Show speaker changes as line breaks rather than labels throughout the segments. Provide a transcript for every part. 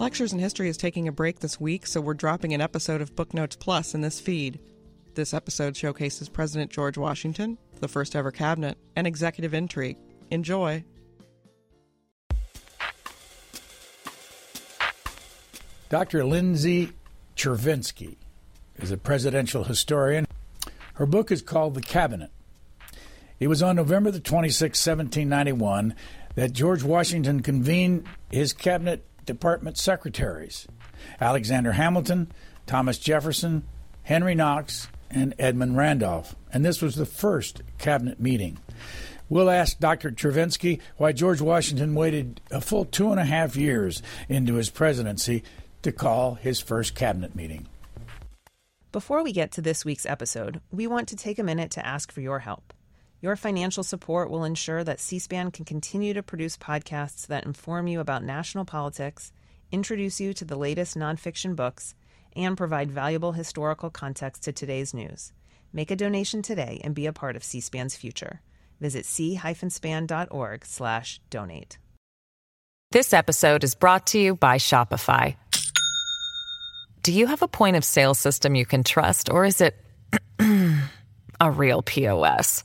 Lectures in History is taking a break this week, so we're dropping an episode of Booknotes Plus in this feed. This episode showcases President George Washington, the first ever cabinet, and executive intrigue. Enjoy.
Dr. Lindsay Chervinsky is a presidential historian. Her book is called The Cabinet. It was on November the 26th, 1791, that George Washington convened his cabinet department secretaries Alexander Hamilton, Thomas Jefferson, Henry Knox, and Edmund Randolph. And this was the first cabinet meeting. We'll ask Dr. Chervinsky why George Washington waited a full two and a half years into his presidency to call his first cabinet meeting.
Before we get to this week's episode, we want to take a minute to ask for your help. Your financial support will ensure that C SPAN can continue to produce podcasts that inform you about national politics, introduce you to the latest nonfiction books, and provide valuable historical context to today's news. Make a donation today and be a part of C SPAN's future. Visit c-span.org slash donate.
This episode is brought to you by Shopify. Do you have a point of sale system you can trust, or is it a real POS?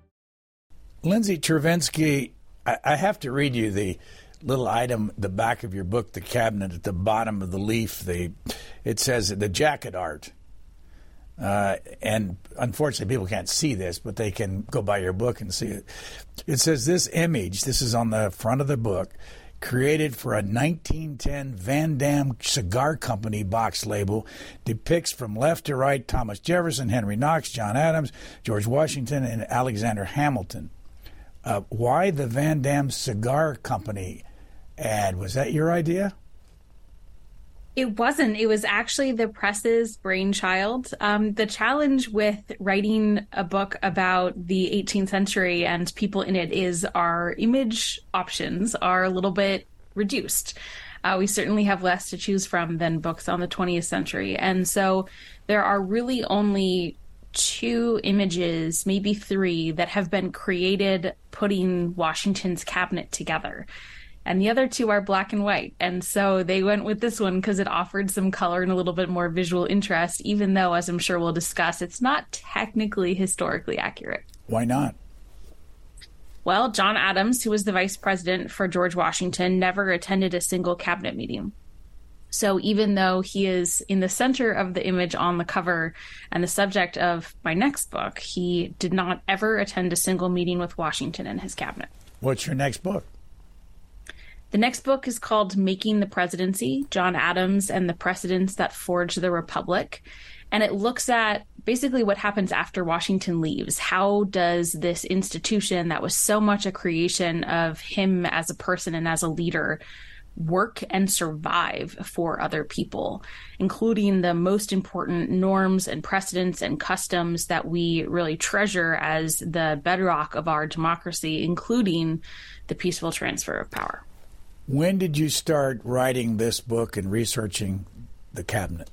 Lindsay Chervinsky, I, I have to read you the little item the back of your book, the cabinet at the bottom of the leaf. The it says the jacket art. Uh, and unfortunately, people can't see this, but they can go by your book and see it. It says this image. This is on the front of the book. Created for a 1910 Van Dam Cigar Company box label, depicts from left to right Thomas Jefferson, Henry Knox, John Adams, George Washington, and Alexander Hamilton. Uh, why the Van Dam Cigar Company ad? Was that your idea?
It wasn't. It was actually the press's brainchild. Um, the challenge with writing a book about the 18th century and people in it is our image options are a little bit reduced. Uh, we certainly have less to choose from than books on the 20th century. And so there are really only two images, maybe three, that have been created putting Washington's cabinet together and the other two are black and white. And so they went with this one because it offered some color and a little bit more visual interest, even though, as I'm sure we'll discuss, it's not technically historically accurate.
Why not?
Well, John Adams, who was the vice president for George Washington, never attended a single cabinet meeting. So even though he is in the center of the image on the cover and the subject of my next book, he did not ever attend a single meeting with Washington and his cabinet.
What's your next book?
The next book is called Making the Presidency John Adams and the Precedents That Forged the Republic. And it looks at basically what happens after Washington leaves. How does this institution that was so much a creation of him as a person and as a leader work and survive for other people, including the most important norms and precedents and customs that we really treasure as the bedrock of our democracy, including the peaceful transfer of power.
When did you start writing this book and researching the cabinet?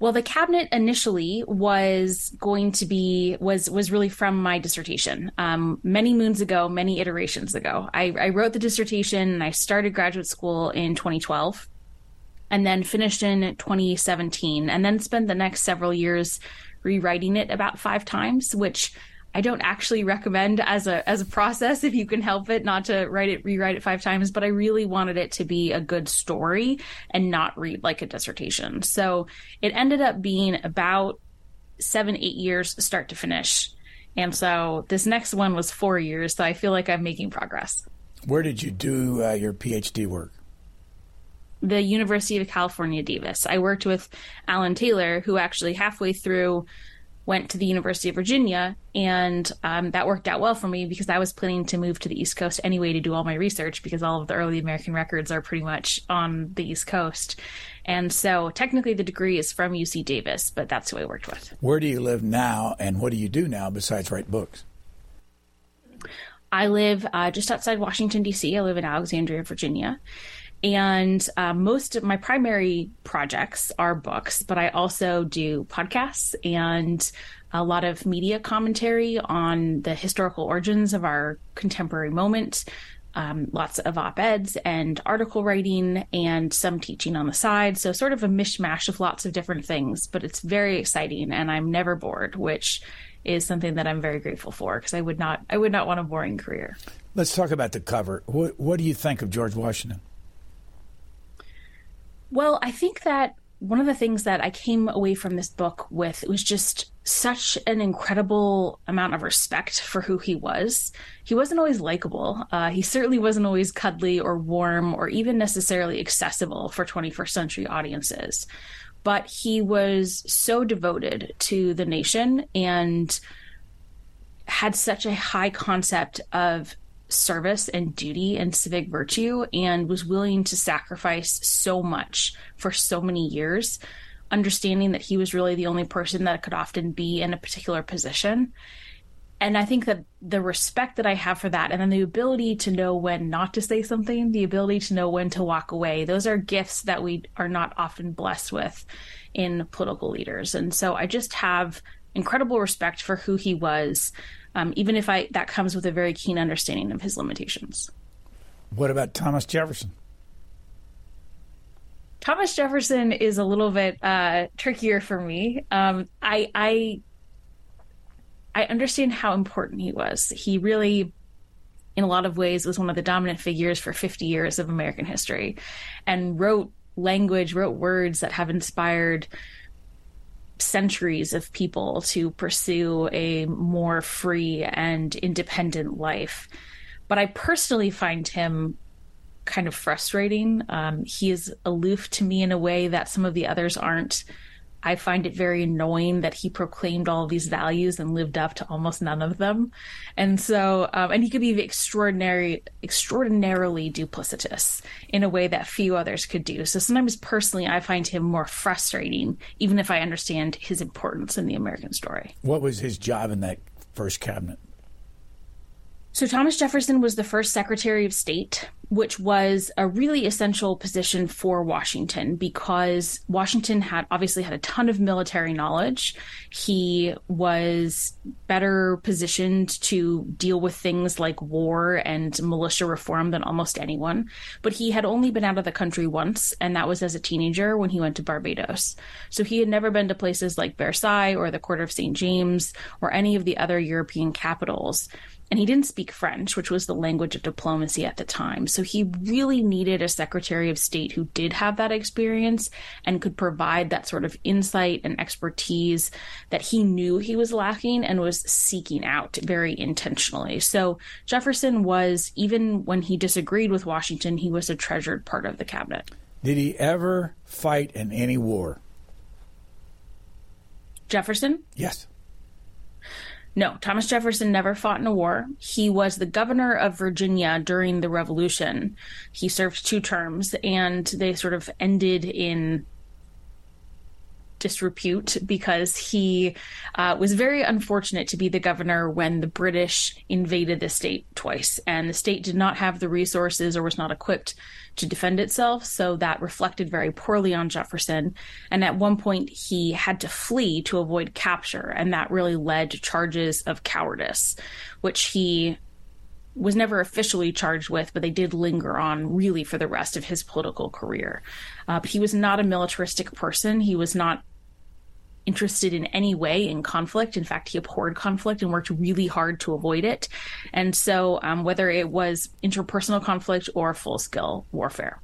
Well, the cabinet initially was going to be was was really from my dissertation. Um, many moons ago, many iterations ago, I, I wrote the dissertation and I started graduate school in 2012, and then finished in 2017, and then spent the next several years rewriting it about five times, which I don't actually recommend as a as a process if you can help it not to write it rewrite it five times, but I really wanted it to be a good story and not read like a dissertation. So it ended up being about seven eight years start to finish. And so this next one was four years. So I feel like I'm making progress.
Where did you do uh, your PhD work?
The University of California, Davis. I worked with Alan Taylor, who actually halfway through went to the University of Virginia, and um, that worked out well for me because I was planning to move to the East Coast anyway to do all my research because all of the early American records are pretty much on the East Coast. And so technically the degree is from UC Davis, but that's who I worked with.
Where do you live now, and what do you do now besides write books?
I live uh, just outside Washington, D.C. I live in Alexandria, Virginia. And uh, most of my primary projects are books, but I also do podcasts and a lot of media commentary on the historical origins of our contemporary moment. Um, lots of op eds and article writing and some teaching on the side. So, sort of a mishmash of lots of different things, but it's very exciting and I'm never bored, which is something that I'm very grateful for because I would not I would not want a boring career.
Let's talk about the cover. What, what do you think of George Washington?
Well, I think that one of the things that I came away from this book with was just such an incredible amount of respect for who he was. He wasn't always likable. Uh, he certainly wasn't always cuddly or warm or even necessarily accessible for 21st century audiences. But he was so devoted to the nation and had such a high concept of service and duty and civic virtue and was willing to sacrifice so much for so many years, understanding that he was really the only person that could often be in a particular position. And I think that the respect that I have for that, and then the ability to know when not to say something, the ability to know when to walk away, those are gifts that we are not often blessed with in political leaders. And so I just have incredible respect for who he was um, even if I that comes with a very keen understanding of his limitations.
What about Thomas Jefferson?
Thomas Jefferson is a little bit uh, trickier for me. Um, I, I I understand how important he was. He really, in a lot of ways, was one of the dominant figures for 50 years of American history, and wrote language, wrote words that have inspired centuries of people to pursue a more free and independent life. But I personally find him kind of frustrating. Um, he is aloof to me in a way that some of the others aren't. I find it very annoying that he proclaimed all these values and lived up to almost none of them. And so, um, and he could be extraordinary, extraordinarily duplicitous in a way that few others could do. So sometimes personally, I find him more frustrating, even if I understand his importance in the American story.
What was his job in that first cabinet?
So Thomas Jefferson was the first Secretary of State which was a really essential position for Washington because Washington had obviously had a ton of military knowledge. He was better positioned to deal with things like war and militia reform than almost anyone. But he had only been out of the country once, and that was as a teenager when he went to Barbados. So he had never been to places like Versailles or the Court of St. James or any of the other European capitals and he didn't speak French, which was the language of diplomacy at the time. So he really needed a Secretary of State who did have that experience and could provide that sort of insight and expertise that he knew he was lacking and was seeking out very intentionally. So Jefferson was, even when he disagreed with Washington, he was a treasured part of the cabinet.
Did he ever fight in any war?
Jefferson?
Yes.
No, Thomas Jefferson never fought in a war. He was the governor of Virginia during the Revolution. He served two terms, and they sort of ended in disrepute because he uh, was very unfortunate to be the governor when the British invaded the state twice, and the state did not have the resources or was not equipped to defend itself. So that reflected very poorly on Jefferson. And at one point, he had to flee to avoid capture, and that really led to charges of cowardice, which he was never officially charged with, but they did linger on really for the rest of his political career. Uh, but he was not a militaristic person. He was not interested in any way in conflict. In fact, he abhorred conflict and worked really hard to avoid it. And so, um, whether it was interpersonal conflict or full scale warfare.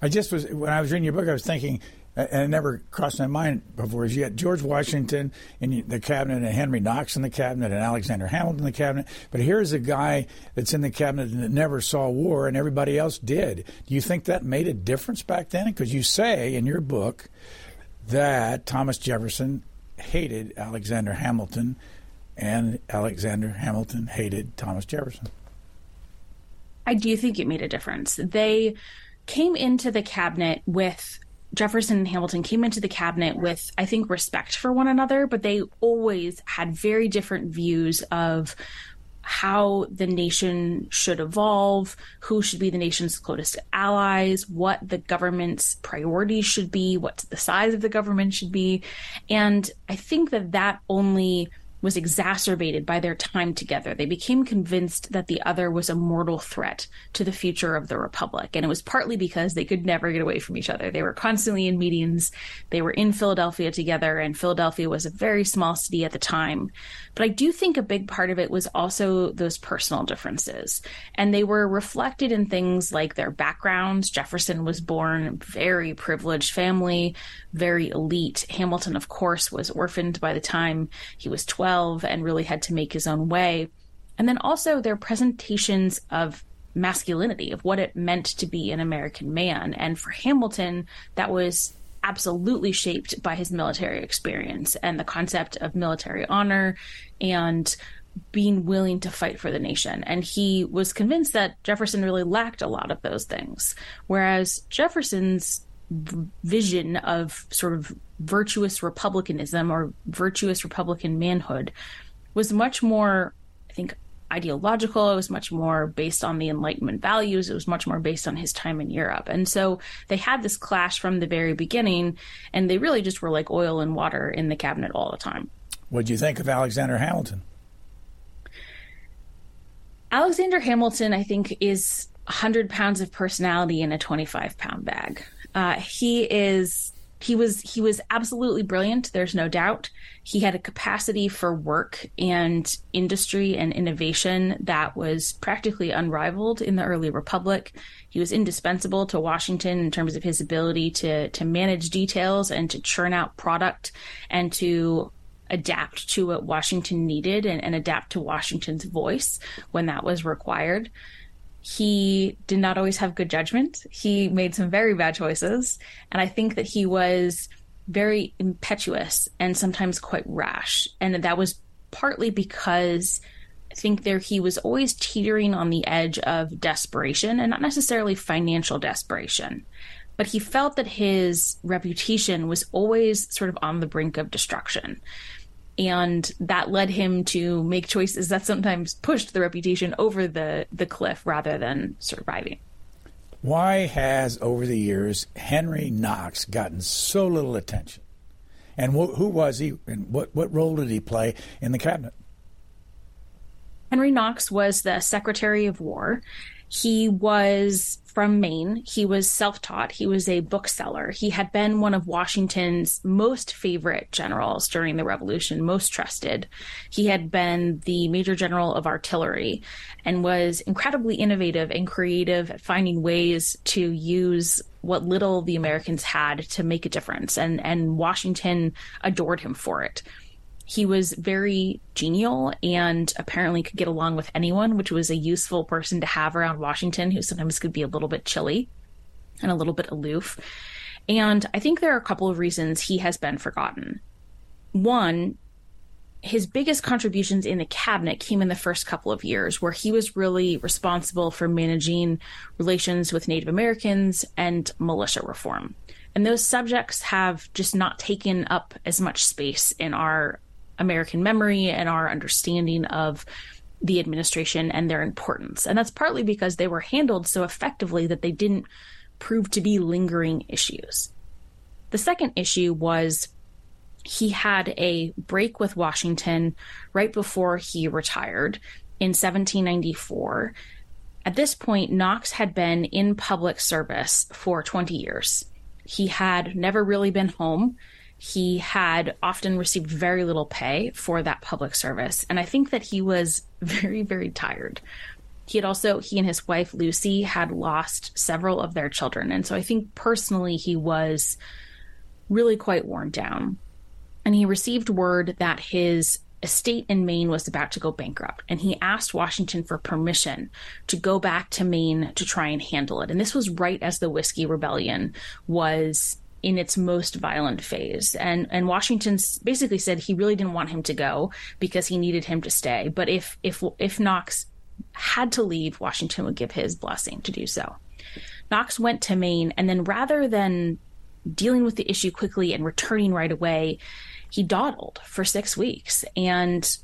I just was, when I was reading your book, I was thinking, and it never crossed my mind before, is you had George Washington in the cabinet and Henry Knox in the cabinet and Alexander Hamilton in the cabinet. But here's a guy that's in the cabinet that never saw war and everybody else did. Do you think that made a difference back then? Because you say in your book that Thomas Jefferson hated Alexander Hamilton and Alexander Hamilton hated Thomas Jefferson.
I do think it made a difference. They came into the cabinet with Jefferson and Hamilton came into the cabinet with, I think, respect for one another, but they always had very different views of how the nation should evolve, who should be the nation's closest allies, what the government's priorities should be, what the size of the government should be. And I think that that only was exacerbated by their time together. They became convinced that the other was a mortal threat to the future of the Republic. And it was partly because they could never get away from each other. They were constantly in meetings. They were in Philadelphia together, and Philadelphia was a very small city at the time. But I do think a big part of it was also those personal differences. And they were reflected in things like their backgrounds. Jefferson was born very privileged family, very elite. Hamilton, of course, was orphaned by the time he was 12 and really had to make his own way. And then also their presentations of masculinity, of what it meant to be an American man. And for Hamilton, that was absolutely shaped by his military experience and the concept of military honor and being willing to fight for the nation. And he was convinced that Jefferson really lacked a lot of those things. Whereas Jefferson's vision of sort of virtuous republicanism or virtuous republican manhood was much more, I think, ideological. It was much more based on the Enlightenment values. It was much more based on his time in Europe. And so they had this clash from the very beginning, and they really just were like oil and water in the cabinet all the time.
What do you think of Alexander Hamilton?
Alexander Hamilton, I think, is 100 pounds of personality in a 25 pound bag. Uh, he is he was he was absolutely brilliant there's no doubt he had a capacity for work and industry and innovation that was practically unrivaled in the early republic he was indispensable to washington in terms of his ability to to manage details and to churn out product and to adapt to what washington needed and, and adapt to washington's voice when that was required he did not always have good judgment. He made some very bad choices. And I think that he was very impetuous and sometimes quite rash. And that was partly because I think there he was always teetering on the edge of desperation and not necessarily financial desperation. But he felt that his reputation was always sort of on the brink of destruction and that led him to make choices that sometimes pushed the reputation over the the cliff rather than surviving.
Why has over the years Henry Knox gotten so little attention? And wh- who was he and what what role did he play in the cabinet?
Henry Knox was the Secretary of War. He was from Maine. He was self taught. He was a bookseller. He had been one of Washington's most favorite generals during the Revolution, most trusted. He had been the Major General of Artillery and was incredibly innovative and creative at finding ways to use what little the Americans had to make a difference. And, and Washington adored him for it he was very genial and apparently could get along with anyone, which was a useful person to have around Washington, who sometimes could be a little bit chilly and a little bit aloof. And I think there are a couple of reasons he has been forgotten. One, his biggest contributions in the cabinet came in the first couple of years, where he was really responsible for managing relations with Native Americans and militia reform. And those subjects have just not taken up as much space in our American memory and our understanding of the administration and their importance. And that's partly because they were handled so effectively that they didn't prove to be lingering issues. The second issue was he had a break with Washington right before he retired in 1794. At this point, Knox had been in public service for 20 years. He had never really been home he had often received very little pay for that public service. And I think that he was very, very tired. He had also, he and his wife Lucy had lost several of their children. And so I think personally he was really quite worn down. And he received word that his estate in Maine was about to go bankrupt. And he asked Washington for permission to go back to Maine to try and handle it. And this was right as the Whiskey Rebellion was in its most violent phase. And and Washington basically said he really didn't want him to go because he needed him to stay. But if if if Knox had to leave, Washington would give his blessing to do so. Knox went to Maine and then rather than dealing with the issue quickly and returning right away, he dawdled for six weeks and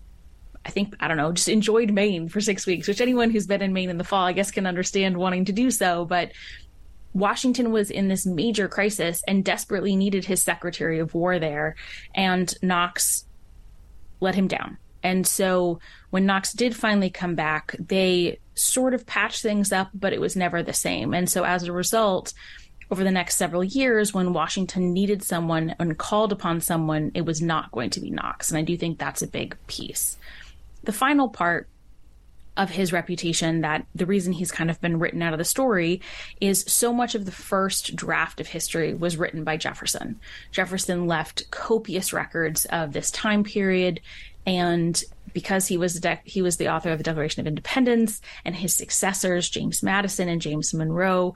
I think, I don't know, just enjoyed Maine for six weeks, which anyone who's been in Maine in the fall, I guess, can understand wanting to do so. But Washington was in this major crisis and desperately needed his Secretary of War there. And Knox let him down. And so when Knox did finally come back, they sort of patched things up, but it was never the same. And so as a result, over the next several years, when Washington needed someone and called upon someone, it was not going to be Knox. And I do think that's a big piece. The final part of his reputation that the reason he's kind of been written out of the story is so much of the first draft of history was written by Jefferson. Jefferson left copious records of this time period and because he was de- he was the author of the Declaration of Independence and his successors James Madison and James Monroe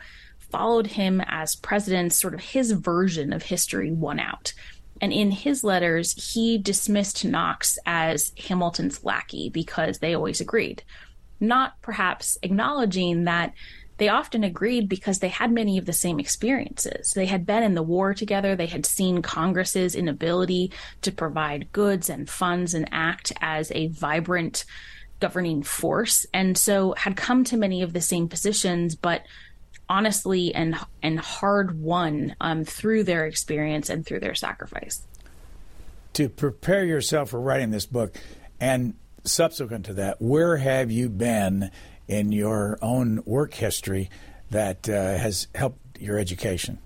followed him as president, sort of his version of history won out. And in his letters, he dismissed Knox as Hamilton's lackey because they always agreed, not perhaps acknowledging that they often agreed because they had many of the same experiences. They had been in the war together. They had seen Congress's inability to provide goods and funds and act as a vibrant governing force. And so had come to many of the same positions, but honestly and and hard won um, through their experience and through their sacrifice.
To prepare yourself for writing this book, and subsequent to that, where have you been in your own work history that uh, has helped your education?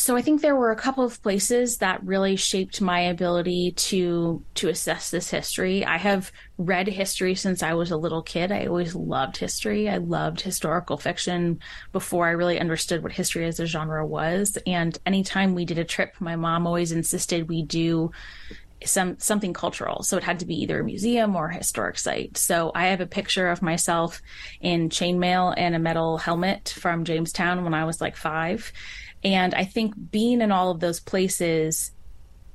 so I think there were a couple of places that really shaped my ability to to assess this history. I have read history since I was a little kid. I always loved history. I loved historical fiction before I really understood what history as a genre was. And anytime we did a trip, my mom always insisted we do some something cultural. So it had to be either a museum or a historic site. So I have a picture of myself in chainmail and a metal helmet from Jamestown when I was like five. And I think being in all of those places,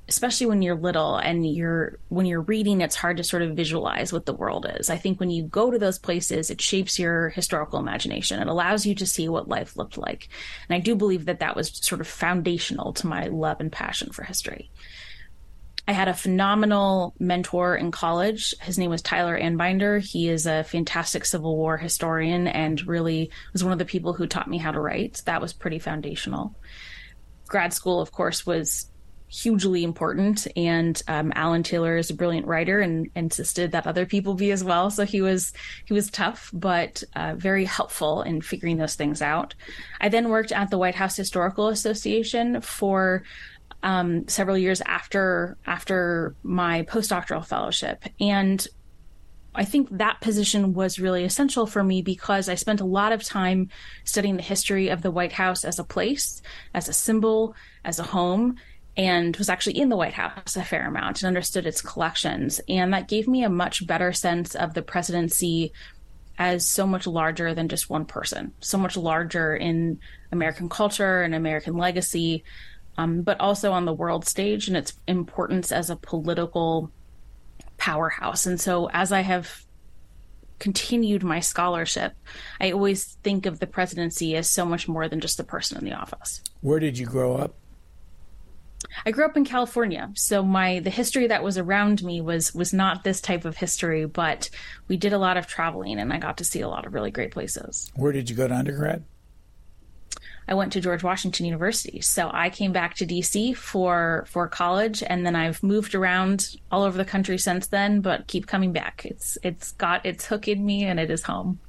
especially when you're little and you're when you're reading, it's hard to sort of visualize what the world is. I think when you go to those places, it shapes your historical imagination. It allows you to see what life looked like. And I do believe that that was sort of foundational to my love and passion for history. I had a phenomenal mentor in college. His name was Tyler Anbinder. He is a fantastic Civil War historian and really was one of the people who taught me how to write. That was pretty foundational. Grad school, of course, was hugely important. And um, Alan Taylor is a brilliant writer and insisted that other people be as well. So he was he was tough, but uh, very helpful in figuring those things out. I then worked at the White House Historical Association for um, several years after after my postdoctoral fellowship, and I think that position was really essential for me because I spent a lot of time studying the history of the White House as a place, as a symbol, as a home, and was actually in the White House a fair amount and understood its collections. And that gave me a much better sense of the presidency as so much larger than just one person, so much larger in American culture and American legacy um, but also on the world stage and its importance as a political powerhouse. And so, as I have continued my scholarship, I always think of the presidency as so much more than just the person in the office.
Where did you grow up?
I grew up in California, so my the history that was around me was was not this type of history, but we did a lot of traveling and I got to see a lot of really great places.
Where did you go to undergrad?
I went to George Washington University. So I came back to DC for for college and then I've moved around all over the country since then, but keep coming back. It's it's got its hook in me and it is home.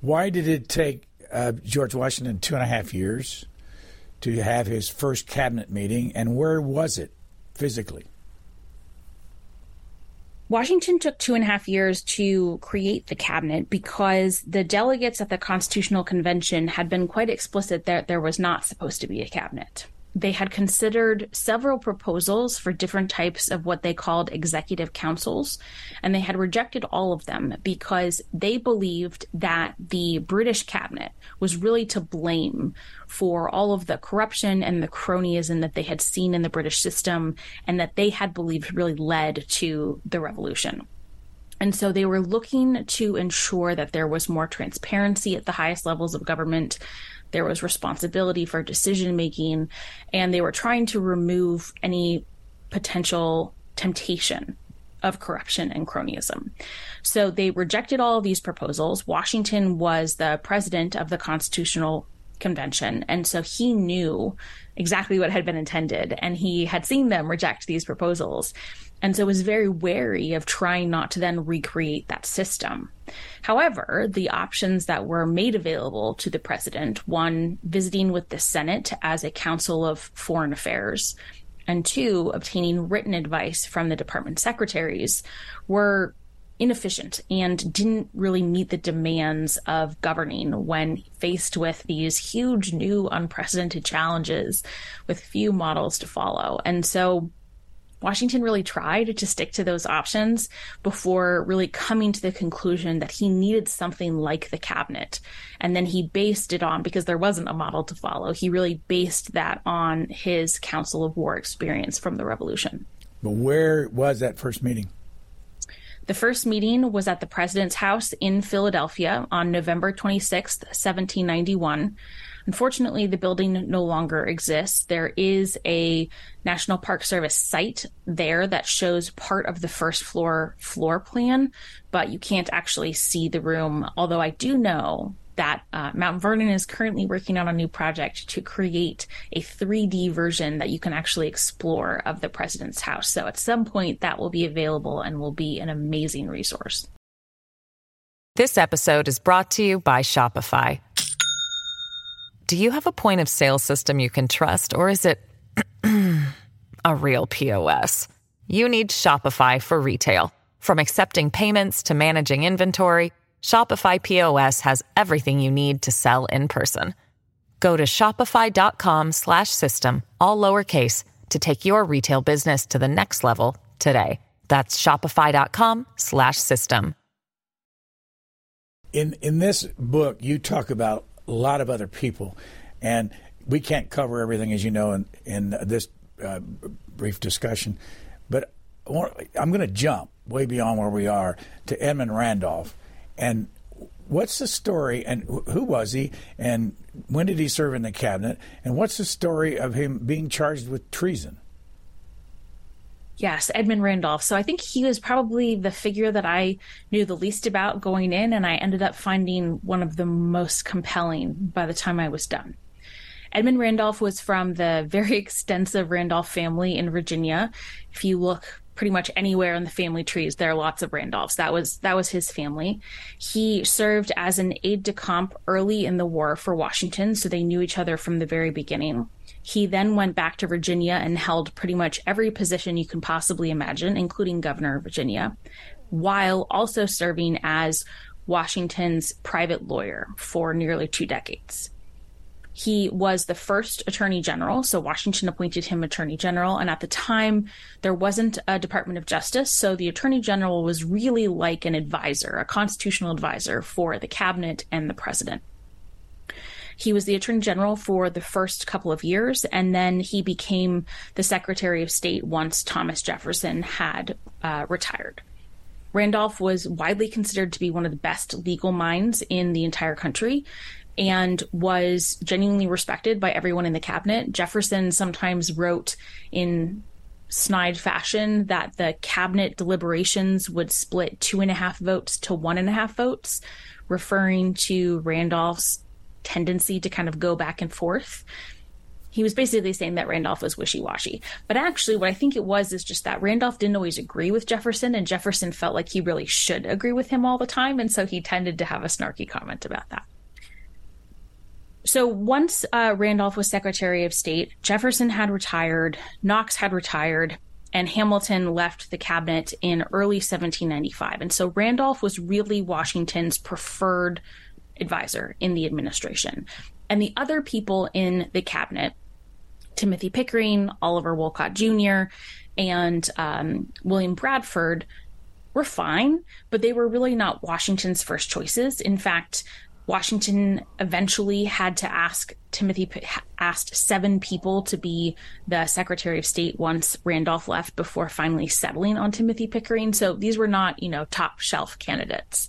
Why did it take uh, George Washington two and a half years to have his first cabinet meeting and where was it physically?
Washington took two and a half years to create the cabinet because the delegates at the Constitutional Convention had been quite explicit that there was not supposed to be a cabinet they had considered several proposals for different types of what they called executive councils, and they had rejected all of them because they believed that the British cabinet was really to blame for all of the corruption and the cronyism that they had seen in the British system and that they had believed really led to the revolution. And so they were looking to ensure that there was more transparency at the highest levels of government, there was responsibility for decision making, and they were trying to remove any potential temptation of corruption and cronyism. So they rejected all of these proposals. Washington was the president of the Constitutional Convention, and so he knew exactly what had been intended, and he had seen them reject these proposals and so was very wary of trying not to then recreate that system. However, the options that were made available to the president one, visiting with the Senate as a council of foreign affairs, and two, obtaining written advice from the department secretaries were inefficient and didn't really meet the demands of governing when faced with these huge new unprecedented challenges with few models to follow. And so Washington really tried to stick to those options before really coming to the conclusion that he needed something like the cabinet. And then he based it on, because there wasn't a model to follow, he really based that on his Council of War experience from the Revolution.
But where was that first meeting?
The first meeting was at the President's House in Philadelphia on November 26, 1791. Unfortunately, the building no longer exists. There is a National Park Service site there that shows part of the first floor floor plan, but you can't actually see the room. Although I do know that uh, Mount Vernon is currently working on a new project to create a 3D version that you can actually explore of the president's house. So at some point, that will be available and will be an amazing resource.
This episode is brought to you by Shopify. Do you have a point of sale system you can trust, or is it a real POS? You need Shopify for retail. From accepting payments to managing inventory, Shopify POS has everything you need to sell in person. Go to shopify.com/system all lowercase to take your retail business to the next level today. That's shopify.com/system.
In in this book you talk about a lot of other people, and we can't cover everything, as you know, in in this uh, brief discussion. But I'm going to jump way beyond where we are to Edmund Randolph, and what's the story and who was he and when did he serve in the cabinet and what's the story of him being charged with treason
Yes, Edmund Randolph. So I think he was probably the figure that I knew the least about going in, and I ended up finding one of the most compelling by the time I was done. Edmund Randolph was from the very extensive Randolph family in Virginia. If you look pretty much anywhere in the family trees, there are lots of Randolphs. That was that was his family. He served as an aide de camp early in the war for Washington, so they knew each other from the very beginning. He then went back to Virginia and held pretty much every position you can possibly imagine, including governor of Virginia, while also serving as Washington's private lawyer for nearly two decades. He was the first attorney general, so Washington appointed him attorney general. And at the time, there wasn't a Department of Justice, so the attorney general was really like an advisor, a constitutional advisor for the cabinet and the president. He was the Attorney General for the first couple of years, and then he became the Secretary of State once Thomas Jefferson had uh, retired. Randolph was widely considered to be one of the best legal minds in the entire country and was genuinely respected by everyone in the cabinet. Jefferson sometimes wrote in snide fashion that the cabinet deliberations would split two and a half votes to one and a half votes, referring to Randolph's tendency to kind of go back and forth. He was basically saying that Randolph was wishy washy. But actually, what I think it was is just that Randolph didn't always agree with Jefferson, and Jefferson felt like he really should agree with him all the time. And so he tended to have a snarky comment about that. So once uh, Randolph was Secretary of State, Jefferson had retired, Knox had retired, and Hamilton left the cabinet in early 1795. And so Randolph was really Washington's preferred advisor in the administration. And the other people in the cabinet, Timothy Pickering, Oliver Wolcott Jr., and um, William Bradford, were fine, but they were really not Washington's first choices. In fact, Washington eventually had to ask Timothy asked seven people to be the Secretary of State once Randolph left before finally settling on Timothy Pickering. So these were not, you know, top shelf candidates.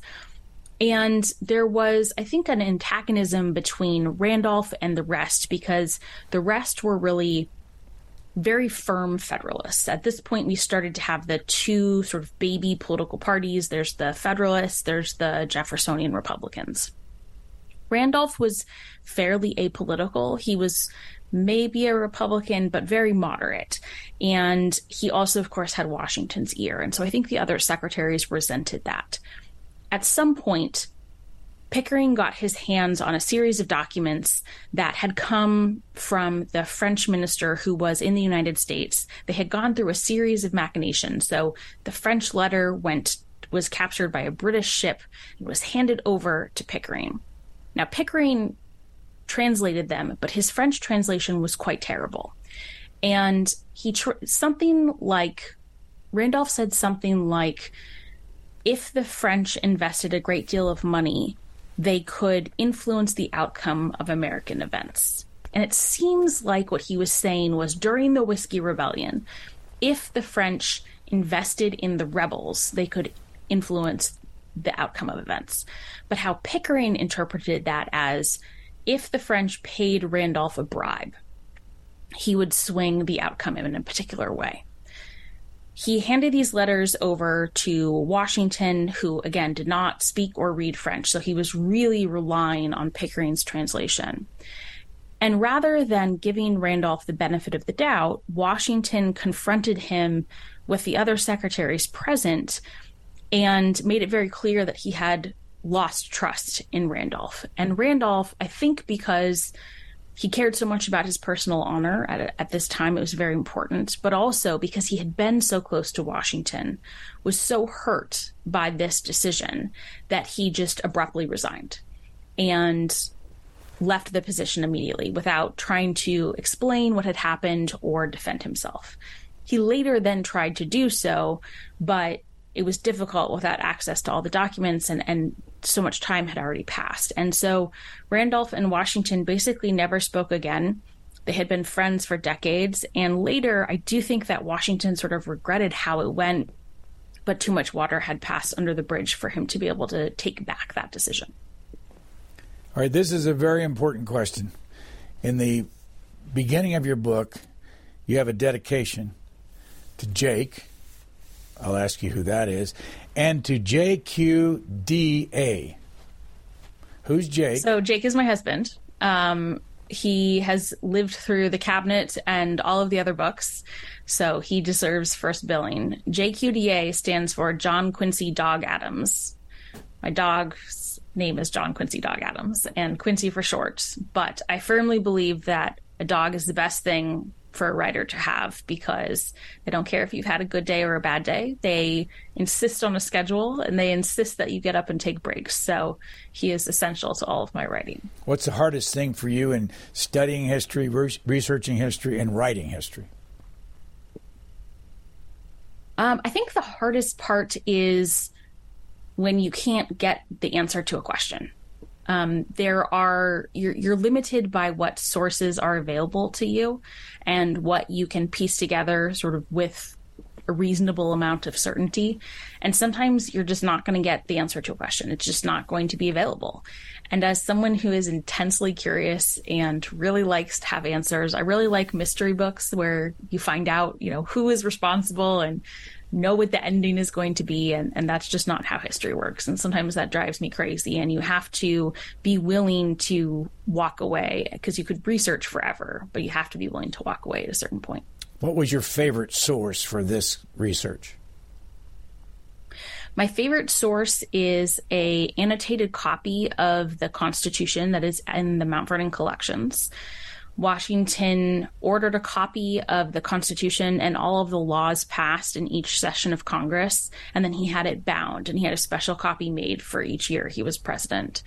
And there was, I think, an antagonism between Randolph and the rest because the rest were really very firm Federalists. At this point, we started to have the two sort of baby political parties there's the Federalists, there's the Jeffersonian Republicans. Randolph was fairly apolitical. He was maybe a Republican, but very moderate. And he also, of course, had Washington's ear. And so I think the other secretaries resented that. At some point, Pickering got his hands on a series of documents that had come from the French minister who was in the United States. They had gone through a series of machinations. So the French letter went was captured by a British ship and was handed over to Pickering. Now Pickering translated them, but his French translation was quite terrible. And he something like Randolph said something like if the French invested a great deal of money they could influence the outcome of American events. And it seems like what he was saying was during the Whiskey Rebellion, if the French invested in the rebels, they could influence the outcome of events. But how Pickering interpreted that as if the French paid Randolph a bribe, he would swing the outcome in a particular way he handed these letters over to Washington, who again did not speak or read French. So he was really relying on Pickering's translation. And rather than giving Randolph the benefit of the doubt, Washington confronted him with the other secretaries present and made it very clear that he had lost trust in Randolph. And Randolph, I think because he cared so much about his personal honor at, at this time. It was very important, but also because he had been so close to Washington, was so hurt by this decision that he just abruptly resigned and left the position immediately without trying to explain what had happened or defend himself. He later then tried to do so, but it was difficult without access to all the documents and, and so much time had already passed. And so Randolph and Washington basically never spoke again. They had been friends for decades. And later, I do think that Washington sort of regretted how it went, but too much water had passed under the bridge for him to be able to take back that decision.
All right, this is a very important question. In the beginning of your book, you have a dedication to Jake, I'll ask you who that is, and to JQDA. Who's Jake?
So Jake is my husband. Um, he has lived through the cabinet and all of the other books, so he deserves first billing. JQDA stands for John Quincy Dog Adams. My dog's name is John Quincy Dog Adams, and Quincy for short. But I firmly believe that a dog is the best thing for a writer to have because they don't care if you've had a good day or a bad day. They insist on a schedule and they insist that you get up and take breaks. So he is essential to all of my writing.
What's the hardest thing for you in studying history, researching history, and writing history?
Um, I think the hardest part is when you can't get the answer to a question. Um, there are you're, you're limited by what sources are available to you and what you can piece together sort of with a reasonable amount of certainty. And sometimes you're just not going to get the answer to a question. It's just not going to be available. And as someone who is intensely curious and really likes to have answers, I really like mystery books where you find out, you know, who is responsible and know what the ending is going to be and, and that's just not how history works. And sometimes that drives me crazy and you have to be willing to walk away because you could research forever but you have to be willing to walk away at a certain point.
What was your favorite source for this research?
My favorite source is a annotated copy of the constitution that is in the mount vernon collections Washington ordered a copy of the Constitution and all of the laws passed in each session of Congress, and then he had it bound, and he had a special copy made for each year he was president.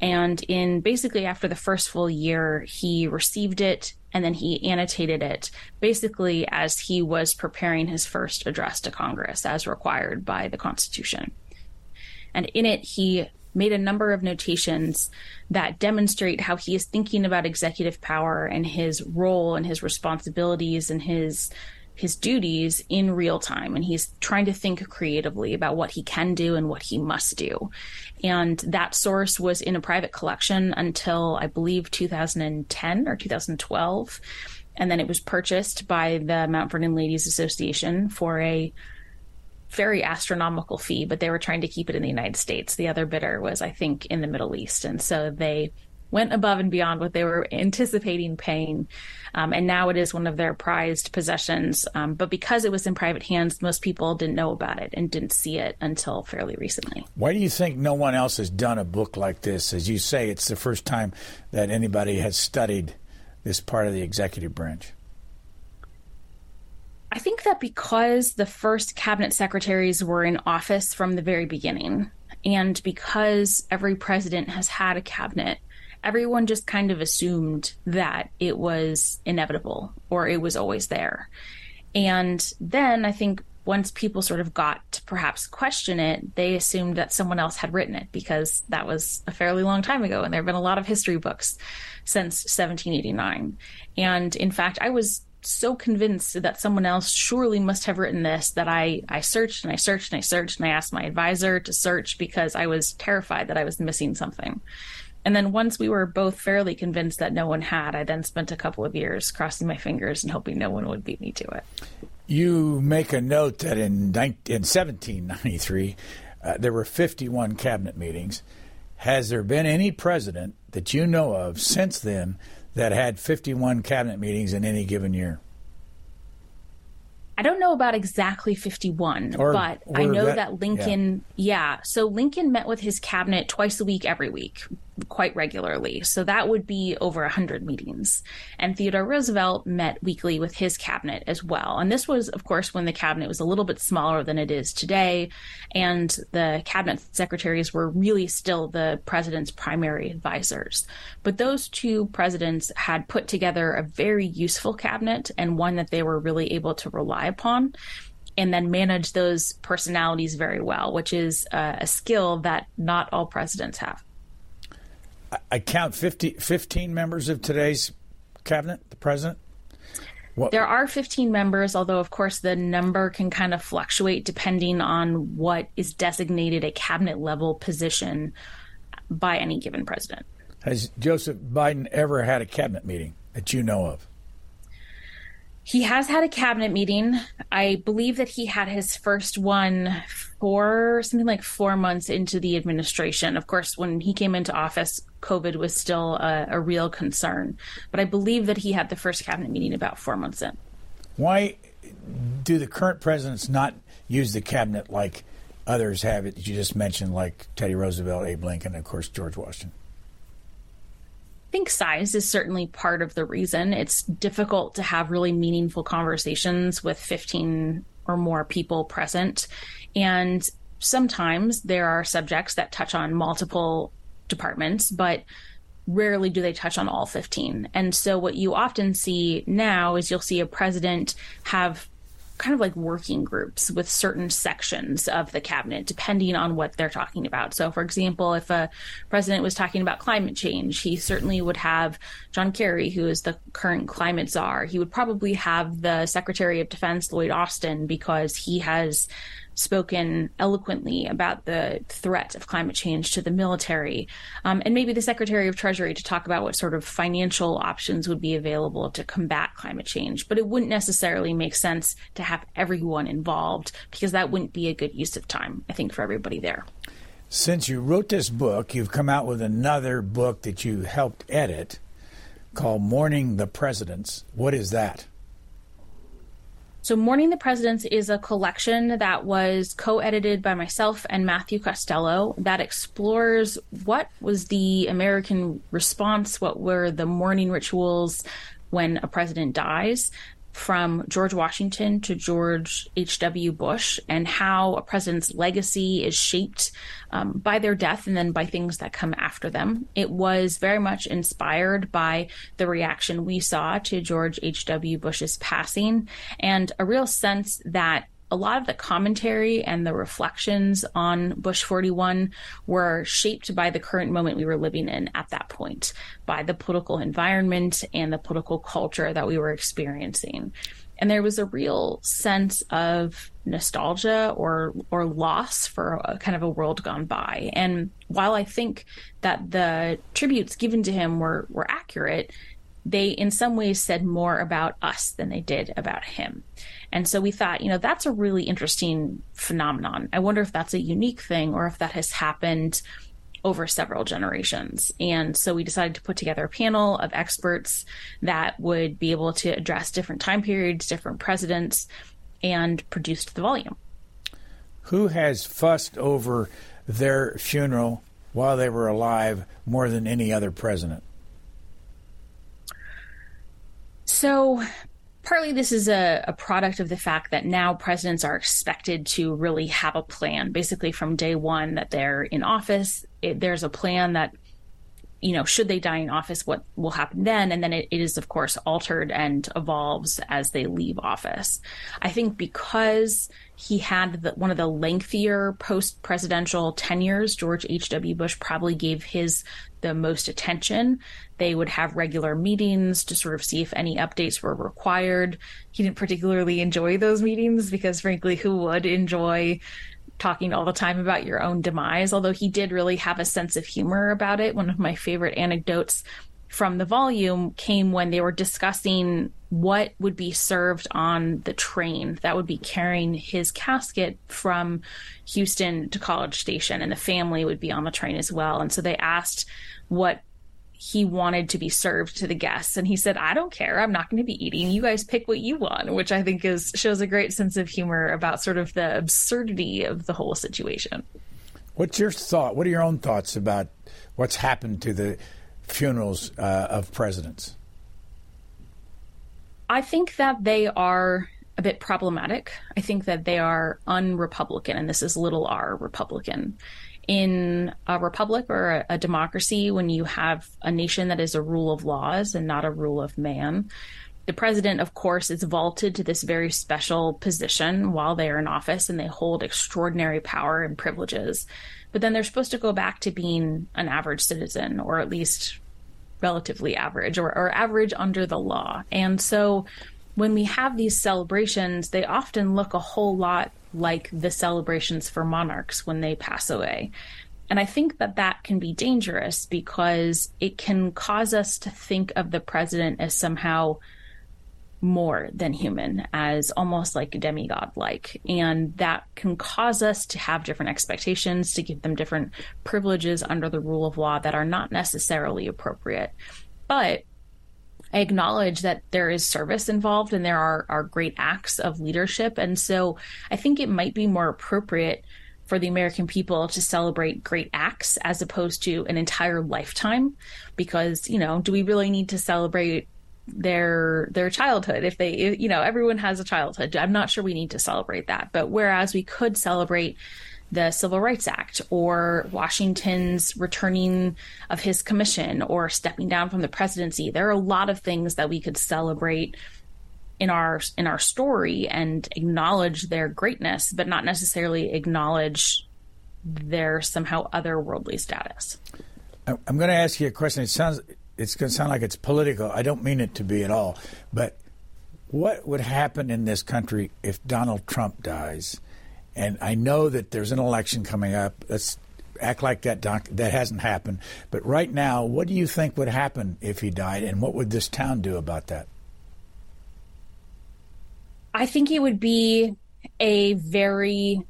And in basically after the first full year, he received it and then he annotated it basically as he was preparing his first address to Congress as required by the Constitution. And in it, he made a number of notations that demonstrate how he is thinking about executive power and his role and his responsibilities and his his duties in real time. And he's trying to think creatively about what he can do and what he must do. And that source was in a private collection until i believe 2010 or 2012 and then it was purchased by the mount vernon ladies association for a very astronomical fee, but they were trying to keep it in the United States. The other bidder was, I think, in the Middle East. And so they went above and beyond what they were anticipating paying. Um, and now it is one of their prized possessions. Um, but because it was in private hands, most people didn't know about it and didn't see it until fairly recently.
Why do you think no one else has done a book like this? As you say, it's the first time that anybody has studied this part of the executive branch.
I think that because the first cabinet secretaries were in office from the very beginning, and because every president has had a cabinet, everyone just kind of assumed that it was inevitable or it was always there. And then I think once people sort of got to perhaps question it, they assumed that someone else had written it because that was a fairly long time ago. And there have been a lot of history books since 1789. And in fact, I was so convinced that someone else surely must have written this that I, I searched and I searched and I searched and I asked my advisor to search because I was terrified that I was missing something. And then once we were both fairly convinced that no one had, I then spent a couple of years crossing my fingers and hoping no one would beat me to it.
You make a note that in, 19, in 1793, uh, there were 51 cabinet meetings. Has there been any president that you know of since then that had 51 cabinet meetings in any given year?
I don't know about exactly 51, or, but or I know that, that Lincoln, yeah. yeah. So Lincoln met with his cabinet twice a week, every week quite regularly. So that would be over 100 meetings. And Theodore Roosevelt met weekly with his cabinet as well. And this was, of course, when the cabinet was a little bit smaller than it is today. And the cabinet secretaries were really still the president's primary advisors. But those two presidents had put together a very useful cabinet and one that they were really able to rely upon and then manage those personalities very well, which is uh, a skill that not all presidents have.
I count 50, 15 members of today's cabinet, the president.
What? There are 15 members, although, of course, the number can kind of fluctuate depending on what is designated a cabinet level position by any given president.
Has Joseph Biden ever had a cabinet meeting that you know of?
He has had a cabinet meeting. I believe that he had his first one for something like four months into the administration. Of course, when he came into office, COVID was still a, a real concern. But I believe that he had the first cabinet meeting about four months in.
Why do the current presidents not use the cabinet like others have it? You just mentioned, like Teddy Roosevelt, Abe Lincoln, and of course George Washington
think size is certainly part of the reason. It's difficult to have really meaningful conversations with 15 or more people present. And sometimes there are subjects that touch on multiple departments, but rarely do they touch on all 15. And so what you often see now is you'll see a president have kind of like working groups with certain sections of the cabinet, depending on what they're talking about. So, for example, if a president was talking about climate change, he certainly would have John Kerry, who is the current climate czar. He would probably have the Secretary of Defense, Lloyd Austin, because he has spoken eloquently about the threat of climate change to the military, um, and maybe the Secretary of Treasury to talk about what sort of financial options would be available to combat climate change. But it wouldn't necessarily make sense to have everyone involved because that wouldn't be a good use of time, I think, for everybody there.
Since you wrote this book, you've come out with another book that you helped edit called Mourning the Presidents. What is that?
So, Mourning the Presidents is a collection that was co edited by myself and Matthew Costello that explores what was the American response, what were the mourning rituals when a president dies from George Washington to George H.W. Bush and how a president's legacy is shaped um, by their death and then by things that come after them. It was very much inspired by the reaction we saw to George H.W. Bush's passing and a real sense that a lot of the commentary and the reflections on Bush 41 were shaped by the current moment we were living in at that point, by the political environment and the political culture that we were experiencing. And there was a real sense of nostalgia or or loss for a, kind of a world gone by. And while I think that the tributes given to him were were accurate, they in some ways said more about us than they did about him. And so we thought, you know, that's a really interesting phenomenon. I wonder if that's a unique thing or if that has happened over several generations. And so we decided to put together a panel of experts that would be able to address different time periods, different presidents, and produced the volume.
Who has fussed over their funeral while they were alive more than any other president?
So partly this is a, a, product of the fact that now presidents are expected to really have a plan basically from day one that they're in office. It, there's a plan that you know should they die in office what will happen then and then it, it is of course altered and evolves as they leave office i think because he had the, one of the lengthier post presidential tenures george h.w bush probably gave his the most attention. They would have regular meetings to sort of see if any updates were required. He didn't particularly enjoy those meetings because, frankly, who would enjoy talking all the time about your own demise? Although he did really have a sense of humor about it. One of my favorite anecdotes from the volume came when they were discussing what would be served on the train that would be carrying his casket from Houston to College Station, and the family would be on the train as well. And so they asked what he wanted to be served to the guests. And he said i don't care. I'm not going to be eating. You guys pick what you want which i think is shows a great sense of humor about sort of the absurdity of the whole situation.
What's your thought what are your own thoughts about what's happened to the funerals uh, of presidents?
I think that they are a bit problematic. I think that they are unrepublican and this is little r republican in a republic or a, a, democracy when you have a nation that is a rule of laws and not a rule of man. The president, of course, is vaulted to this very special position while they are in office and they hold extraordinary power and privileges. But then they're supposed to go back to being an average citizen or at least relatively average or, or average under the law. And so when we have these celebrations, they often look a whole lot like the celebrations for monarchs when they pass away. And I think that that can be dangerous because it can cause us to think of the president as somehow more than human, as almost like a demigod like. And that can cause us to have different expectations, to give them different privileges under the rule of law that are not necessarily appropriate. But I acknowledge that there is service involved and there are, are great acts of leadership. And so I think it might be more appropriate for the American people to celebrate great acts as opposed to an entire lifetime. Because, you know, do we really need to celebrate their their childhood if they you know everyone has a childhood i'm not sure we need to celebrate that but whereas we could celebrate the Civil Rights Act or Washington's returning of his commission or stepping down from the presidency. There are a lot of things that we could celebrate in our in our story and acknowledge their greatness, but not necessarily acknowledge their somehow otherworldly status.
I'm going to ask you a question. It sounds it's going to sound like it's political. I don't mean it to be at all, but what would happen in this country if Donald Trump dies? And I know that there's an election coming up. Let's act like that doc, that hasn't happened. But right now, what do you think would happen if he died, and what would this town do about that?
I think it would be a very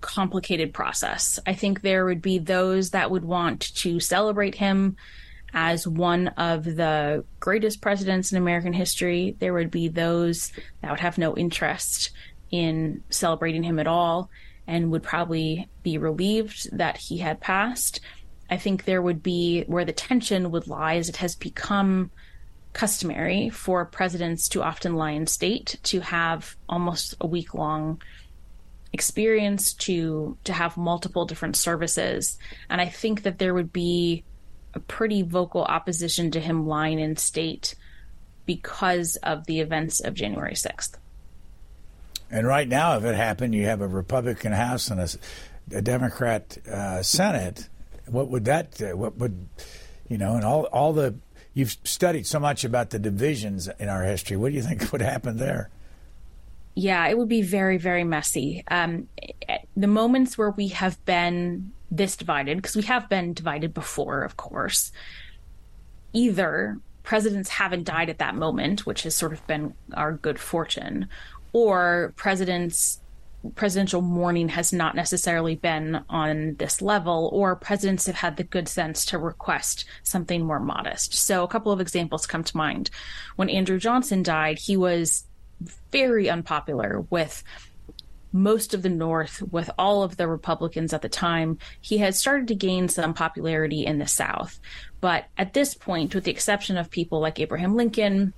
complicated process. I think there would be those that would want to celebrate him as one of the greatest presidents in American history. There would be those that would have no interest in celebrating him at all and would probably be relieved that he had passed. I think there would be where the tension would lie is it has become customary for presidents to often lie in state, to have almost a week long experience, to to have multiple different services. And I think that there would be a pretty vocal opposition to him lying in state because of the events of January 6th.
And right now, if it happened, you have a Republican House and a, a Democrat uh, Senate. What would that? Uh, what would you know? And all all the you've studied so much about the divisions in our history. What do you think would happen there?
Yeah, it would be very very messy. Um, the moments where we have been this divided, because we have been divided before, of course. Either presidents haven't died at that moment, which has sort of been our good fortune, or presidents presidential mourning has not necessarily been on this level, or presidents have had the good sense to request something more modest. So, a couple of examples come to mind. When Andrew Johnson died, he was very unpopular with most of the North, with all of the Republicans at the time, he had started to gain some popularity in the South. But at this point, with the exception of people like Abraham Lincoln,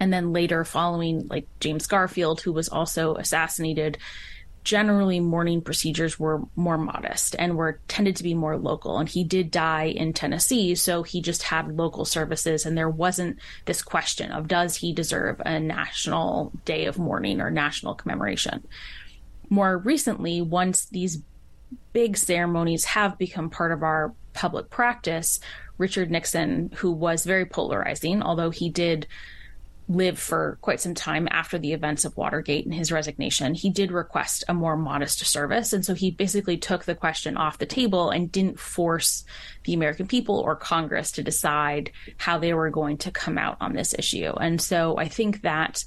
and then later following like James Garfield, who was also assassinated, generally mourning procedures were more modest and were tended to be more local. And he did die in Tennessee, so he just had local services, and there wasn't this question of does he deserve a national day of mourning or national commemoration more recently, once these big ceremonies have become part of our public practice, Richard Nixon, who was very polarizing, although he did live for quite some time after the events of Watergate and his resignation, he did request a more modest service. And so he basically took the question off the table and didn't force the American people or Congress to decide how they were going to come out on this issue. And so I think that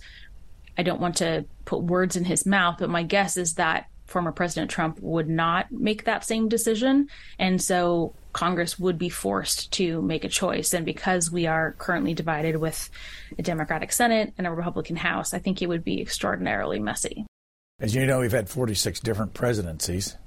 I don't want to put words in his mouth, but my guess is that former President Trump would not make that same decision. And so Congress would be forced to make a choice. And because we are currently divided with a Democratic Senate and a Republican House, I think it would be extraordinarily messy.
As you know, we've had 46 different presidencies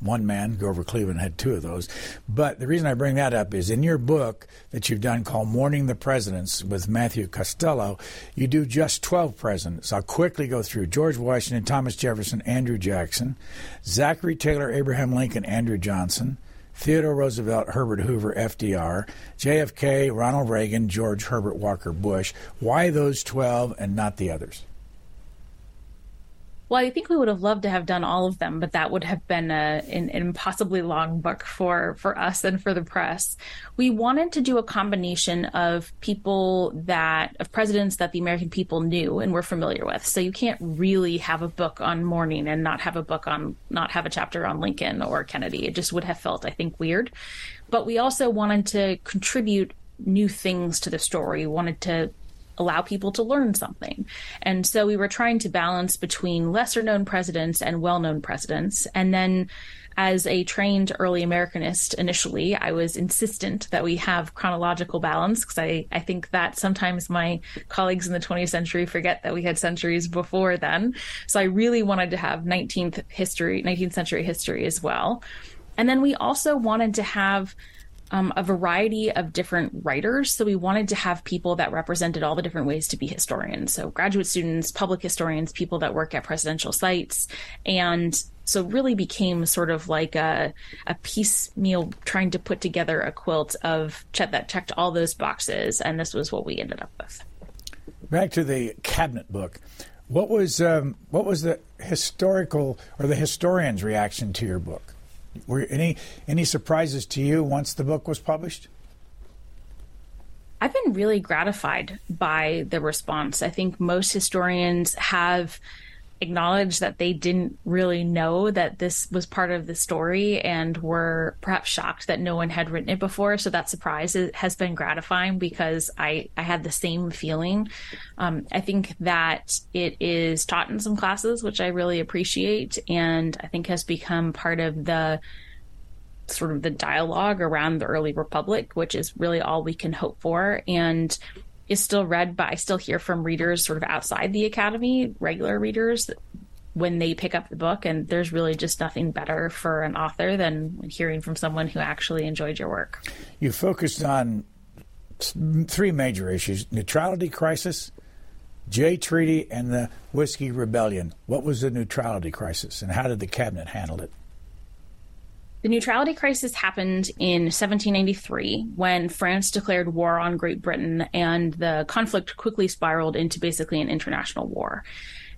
one man, Grover Cleveland, had two of those. But the reason I bring that up is in your book that you've done called Mourning the Presidents with Matthew Costello, you do just 12 presidents. I'll quickly go through George Washington, Thomas Jefferson, Andrew Jackson, Zachary Taylor, Abraham Lincoln, Andrew Johnson. Theodore Roosevelt, Herbert Hoover, FDR, JFK, Ronald Reagan, George Herbert Walker Bush. Why those 12 and not the others?
Well, I think we would have loved to have done all of them, but that would have been a, an, an, impossibly long book for for us and for the press. We wanted to do a combination of people that of presidents that the American people knew and were familiar with. So you can't really have a book on mourning and not have a book on not have a chapter on Lincoln or Kennedy. It just would have felt, I think, weird. But we also wanted to contribute new things to the story. We wanted to allow people to learn something. And so we were trying to balance between lesser known presidents and well known presidents. And then as a trained early Americanist initially, I was insistent that we have chronological balance because I, I think that sometimes my colleagues in the 20th century forget that we had centuries before then. So I really wanted to have 19th history, 19th century history as well. And then we also wanted to have um, a variety of different writers. So we wanted to have people that represented all the different ways to be historians. So graduate students, public historians, people that work at presidential sites. And so really became sort of like a, a piecemeal trying to put together a quilt of that checked all those boxes. And this was what we ended up with.
Back to the cabinet book. What was um, what was the historical or the historian's reaction to your book? Were any any surprises to you once the book was published?
I've been really gratified by the response. I think most historians have acknowledged that they didn't really know that this was part of the story and were perhaps shocked that no one had written it before. So that surprise has been gratifying because I, I had the same feeling. Um, I think that it is taught in some classes, which I really appreciate, and I think has become part of the sort of the dialogue around the early republic, which is really all we can hope for. And is still read, but I still hear from readers sort of outside the academy, regular readers, when they pick up the book. And there's really just nothing better for an author than hearing from someone who actually enjoyed your work.
You focused on three major issues neutrality crisis, Jay Treaty, and the Whiskey Rebellion. What was the neutrality crisis, and how did the cabinet handle it?
The neutrality crisis happened in 1793 when France declared war on Great Britain, and the conflict quickly spiraled into basically an international war.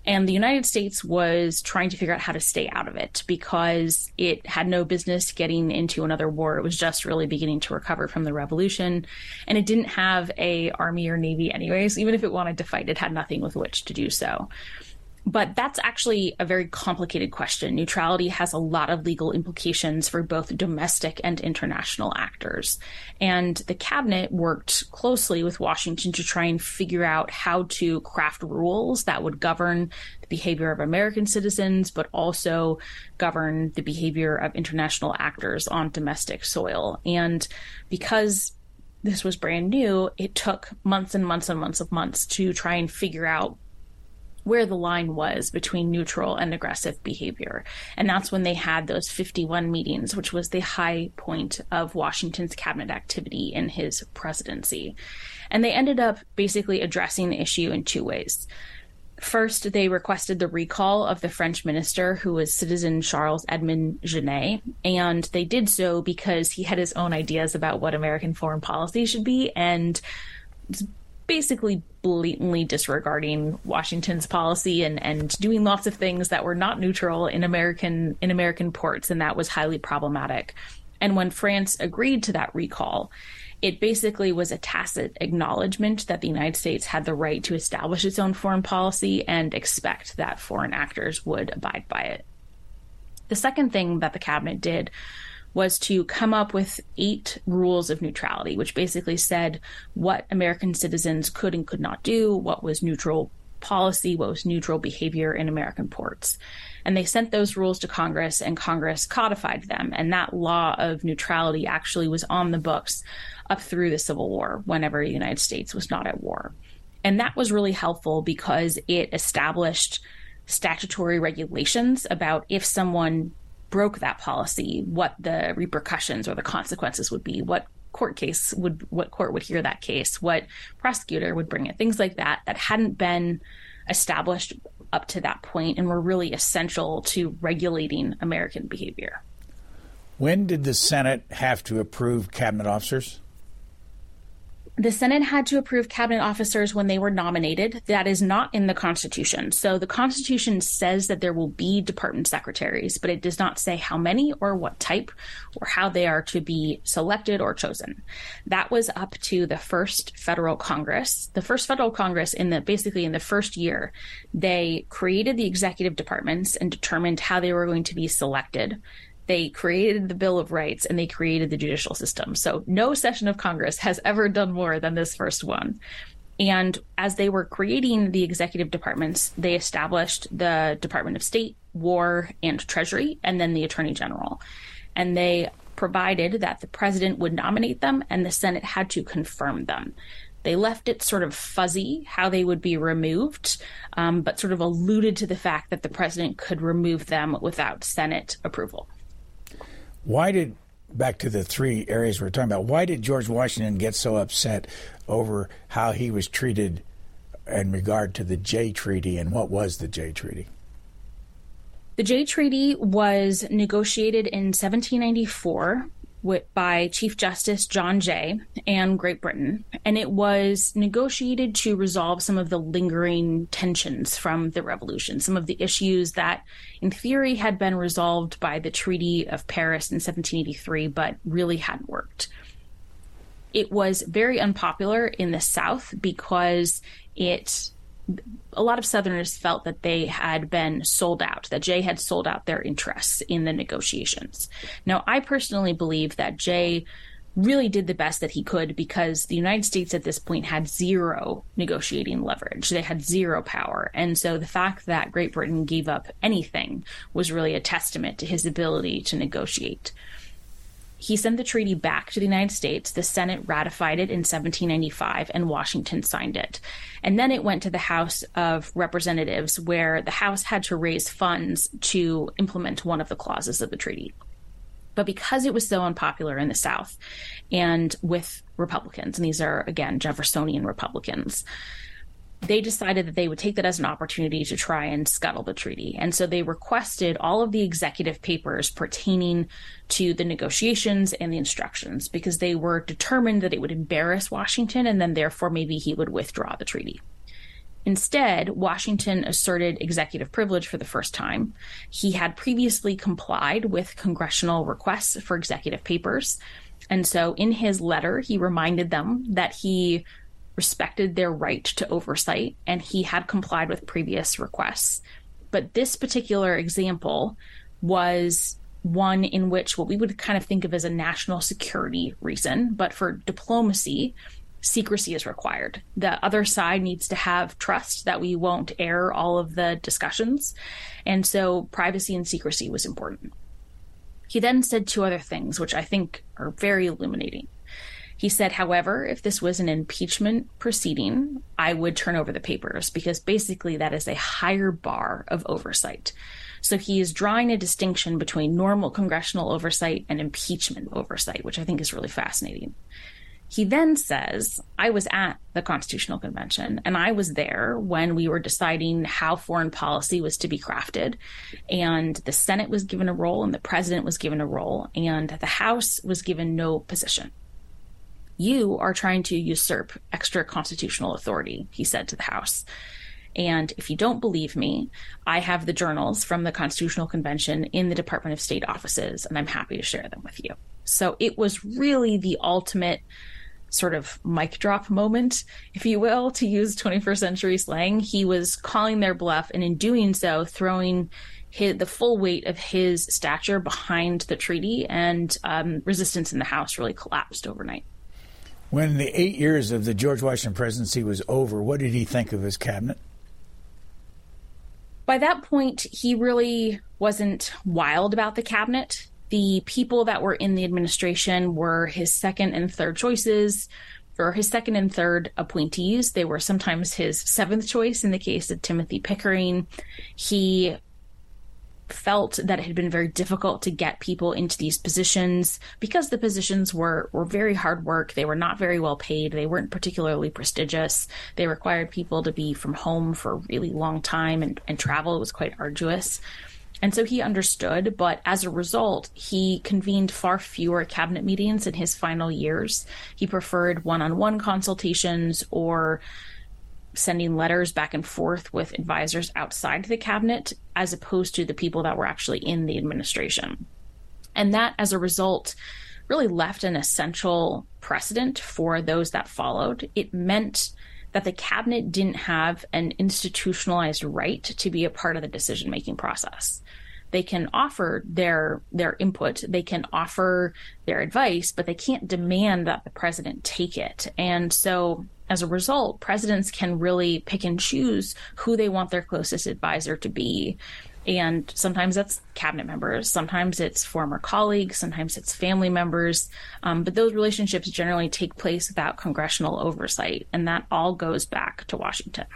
And the United States was trying to figure out how to stay out of it because it had no business getting into another war. It was just really beginning to recover from the revolution. And it didn't have a army or navy anyways. Even if it wanted to fight, it had nothing with which to do so. But that's actually a very complicated question. Neutrality has a lot of legal implications for both domestic and international actors. And the cabinet worked closely with Washington to try and figure out how to craft rules that would govern the behavior of American citizens, but also govern the behavior of international actors on domestic soil. And because this was brand new, it took months and months and months of months to try and figure out where the line was between neutral and aggressive behavior. And that's when they had those 51 meetings, which was the high point of Washington's cabinet activity in his presidency. And they ended up basically addressing the issue in two ways. First, they requested the recall of the French minister, who was citizen Charles Edmond Genet, and they did so because he had his own ideas about what American foreign policy should be, and basically blatantly disregarding Washington's policy and, and doing lots of things that were not neutral in American in American ports, and that was highly problematic. And when France agreed to that recall, it basically was a tacit acknowledgement that the United States had the right to establish its own foreign policy and expect that foreign actors would abide by it. The second thing that the cabinet did was to come up with eight rules of neutrality, which basically said what American citizens could and could not do, what was neutral policy, what was neutral behavior in American ports. And they sent those rules to Congress, and Congress codified them. And that law of neutrality actually was on the books up through the Civil War, whenever the United States was not at war. And that was really helpful because it established statutory regulations about if someone broke that policy, what the repercussions or the consequences would be, what court case would what court would hear that case, what prosecutor would bring it, things like that that hadn't been established up to that point and were really essential to regulating American behavior.
When did the Senate have to approve cabinet officers?
The Senate had to approve cabinet officers when they were nominated. That is not in the Constitution. So the Constitution says that there will be department secretaries, but it does not say how many or what type or how they are to be selected or chosen. That was up to the first federal Congress. The first federal Congress in the basically in the first year, they created the executive departments and determined how they were going to be selected they created the Bill of Rights and they created the judicial system. So no session of Congress has ever done more than this first one. And as they were creating the executive departments, they established the Department of State, War, and Treasury, and then the Attorney General. And they provided that the president would nominate them and the Senate had to confirm them. They left it sort of fuzzy how they would be removed, um, but sort of alluded to the fact that the president could remove them without Senate approval.
Why did back to the three areas we're talking about? Why did George Washington get so upset over how he was treated in regard to the Jay Treaty, and what was the Jay Treaty?
The Jay Treaty was negotiated in 1794 with, by Chief Justice John Jay and Great Britain, and it was negotiated to resolve some of the lingering tensions from the revolution, some of the issues that, in theory, had been resolved by the Treaty of Paris in 1783, but really hadn't worked. It was very unpopular in the South because it a lot of Southerners felt that they had been sold out, that Jay had sold out their interests in the negotiations. Now, I personally believe that Jay really did the best that he could because the United States at this point had zero negotiating leverage. They had zero power. And so the fact that Great Britain gave up anything was really a testament to his ability to negotiate. He sent the treaty back to the United States. The Senate ratified it in 1795 and Washington signed it. And then it went to the House of Representatives, where the House had to raise funds to implement one of the clauses of the treaty. But because it was so unpopular in the South and with Republicans, and these are, again, Jeffersonian Republicans, they decided that they would take that as an opportunity to try and scuttle the treaty. And so they requested all of the executive papers pertaining to the negotiations and the instructions because they were determined that it would embarrass Washington and then therefore maybe he would withdraw the treaty. Instead, Washington asserted executive privilege for the first time. He had previously complied with congressional requests for executive papers. And so in his letter, he reminded them that he respected their right to oversight and he had complied with previous requests. But this particular example was one in which what we would kind of think of as a national security reason, but for diplomacy, secrecy is required. The other side needs to have trust that we won't air all of the discussions. And so privacy and secrecy was important. He then said two other things, which I think are very illuminating. He said, however, if this was an impeachment proceeding, I would turn over the papers because basically that is a higher bar of oversight. So he is drawing a distinction between normal congressional oversight and impeachment oversight, which I think is really fascinating. He then says, I was at the Constitutional Convention and I was there when we were deciding how foreign policy was to be crafted. And the Senate was given a role and the president was given a role, and the House was given no position. You are trying to usurp extra constitutional authority, he said to the House. And if you don't believe me, I have the journals from the Constitutional Convention in the Department of State offices, and I'm happy to share them with you. So it was really the ultimate sort of mic drop moment, if you will, to use 21st century slang. He was calling their bluff, and in doing so, throwing his, the full weight of his stature behind the treaty, and um, resistance in the House really collapsed overnight.
When the eight years of the George Washington presidency was over, what did he think of his cabinet?
By that point, he really wasn't wild about the cabinet. The people that were in the administration were his second and third choices, or his second and third appointees. They were sometimes his seventh choice in the case of Timothy Pickering. He felt that it had been very difficult to get people into these positions because the positions were were very hard work. They were not very well paid. They weren't particularly prestigious. They required people to be from home for a really long time and, and travel. Was quite arduous. And so he understood, but as a result, he convened far fewer cabinet meetings in his final years. He preferred one on one consultations or sending letters back and forth with advisors outside the cabinet as opposed to the people that were actually in the administration. And that, as a result, really left an essential precedent for those that followed. It meant that the cabinet didn't have an institutionalized right to be a part of the decision making process. They can offer their their input, they can offer their advice, but they can't demand that the president take it. And so as a result, presidents can really pick and choose who they want their closest advisor to be. And sometimes that's cabinet members, sometimes it's former colleagues, sometimes it's family members. Um, but those relationships generally take place without congressional oversight. And that all goes back to Washington.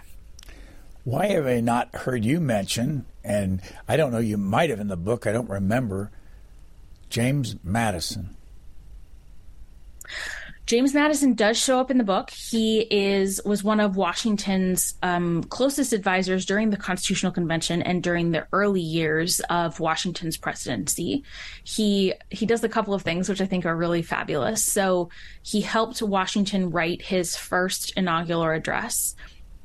Why have I not heard you mention, and I don't know, you might have in the book, I don't remember, James Madison?
James Madison does show up in the book. He is was one of Washington's um, closest advisors during the Constitutional Convention and during the early years of Washington's presidency. He he does a couple of things which I think are really fabulous. So he helped Washington write his first inaugural address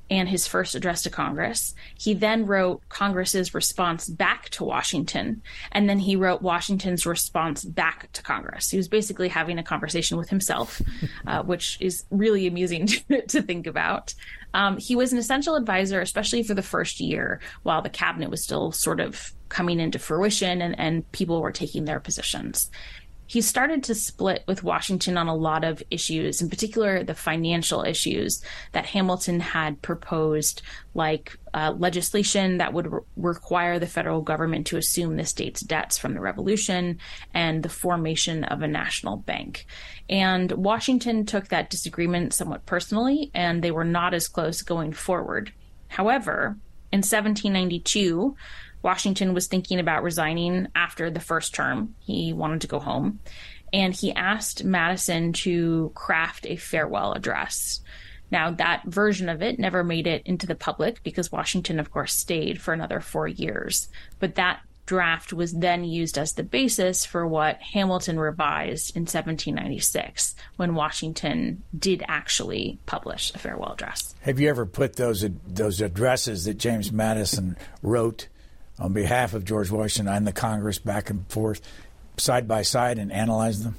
and his first address to Congress. He then wrote Congress's response back to Washington, and then he wrote Washington's response back to Congress. He was basically having a conversation with himself, uh, which is really amusing to, to think about. Um, he was an essential advisor, especially for the first year while the cabinet was still sort of coming into fruition and, and people were taking their positions he started to split with Washington on a lot of issues, in particular the financial issues that Hamilton had proposed, like uh, legislation that would re- require the federal government to assume the state's debts from the Revolution and the formation of a national bank. And Washington took that disagreement somewhat personally, and they were not as close going forward. However, in 1792, Washington was thinking about resigning after the first term. He wanted to go home. And he asked Madison to craft a farewell address. Now, that version of it never made it into the public because Washington, of course, stayed for another four years. But that draft was then used as the basis for what Hamilton revised in 1796 when Washington did actually publish a farewell address.
Have you ever put those those addresses that James Madison wrote on behalf of George Washington and the Congress back and forth side by side and analyzed them?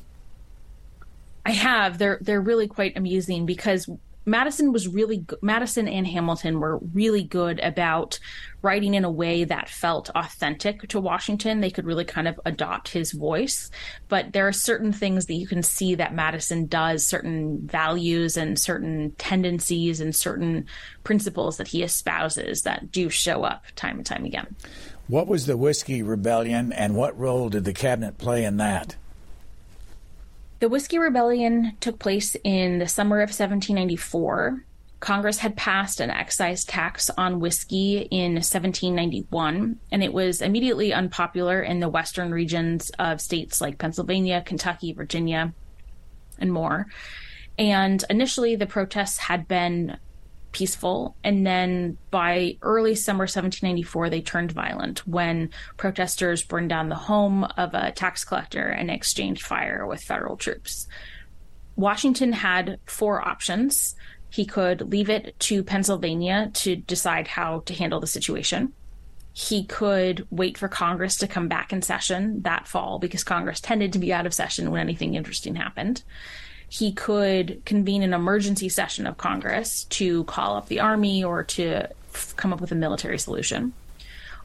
I have. They're they're really quite amusing because Madison was really Madison and Hamilton were really good about writing in a way that felt authentic to Washington. They could really kind of adopt his voice, but there are certain things that you can see that Madison does, certain values and certain tendencies and certain principles that he espouses that do show up time and time again.
What was the Whiskey Rebellion and what role did the cabinet play in that?
The Whiskey Rebellion took place in the summer of 1794. Congress had passed an excise tax on whiskey in 1791, and it was immediately unpopular in the western regions of states like Pennsylvania, Kentucky, Virginia, and more. And initially, the protests had been peaceful. And then by early summer 1794, they turned violent when protesters burned down the home of a tax collector and exchanged fire with federal troops. Washington had four options. He could leave it to Pennsylvania to decide how to handle the situation. He could wait for Congress to come back in session that fall because Congress tended to be out of session when anything interesting happened he could convene an emergency session of Congress to call up the army or to come up with a military solution.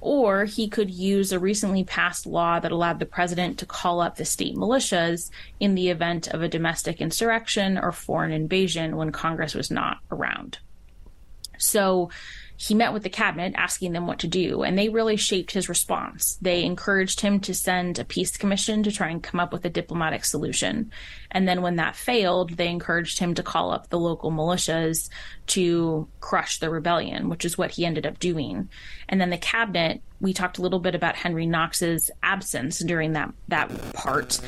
Or he could use a recently passed law that allowed the president to call up the state militias in the event of a domestic insurrection or foreign invasion when Congress was not around. So he met with the cabinet asking them what to do, and they really shaped his response. They encouraged him to send a peace commission to try and come up with a diplomatic solution. And then when that failed, they encouraged him to call up the local militias to crush the rebellion, which is what he ended up doing. And then the cabinet, we talked a little bit about Henry Knox's absence during that that part.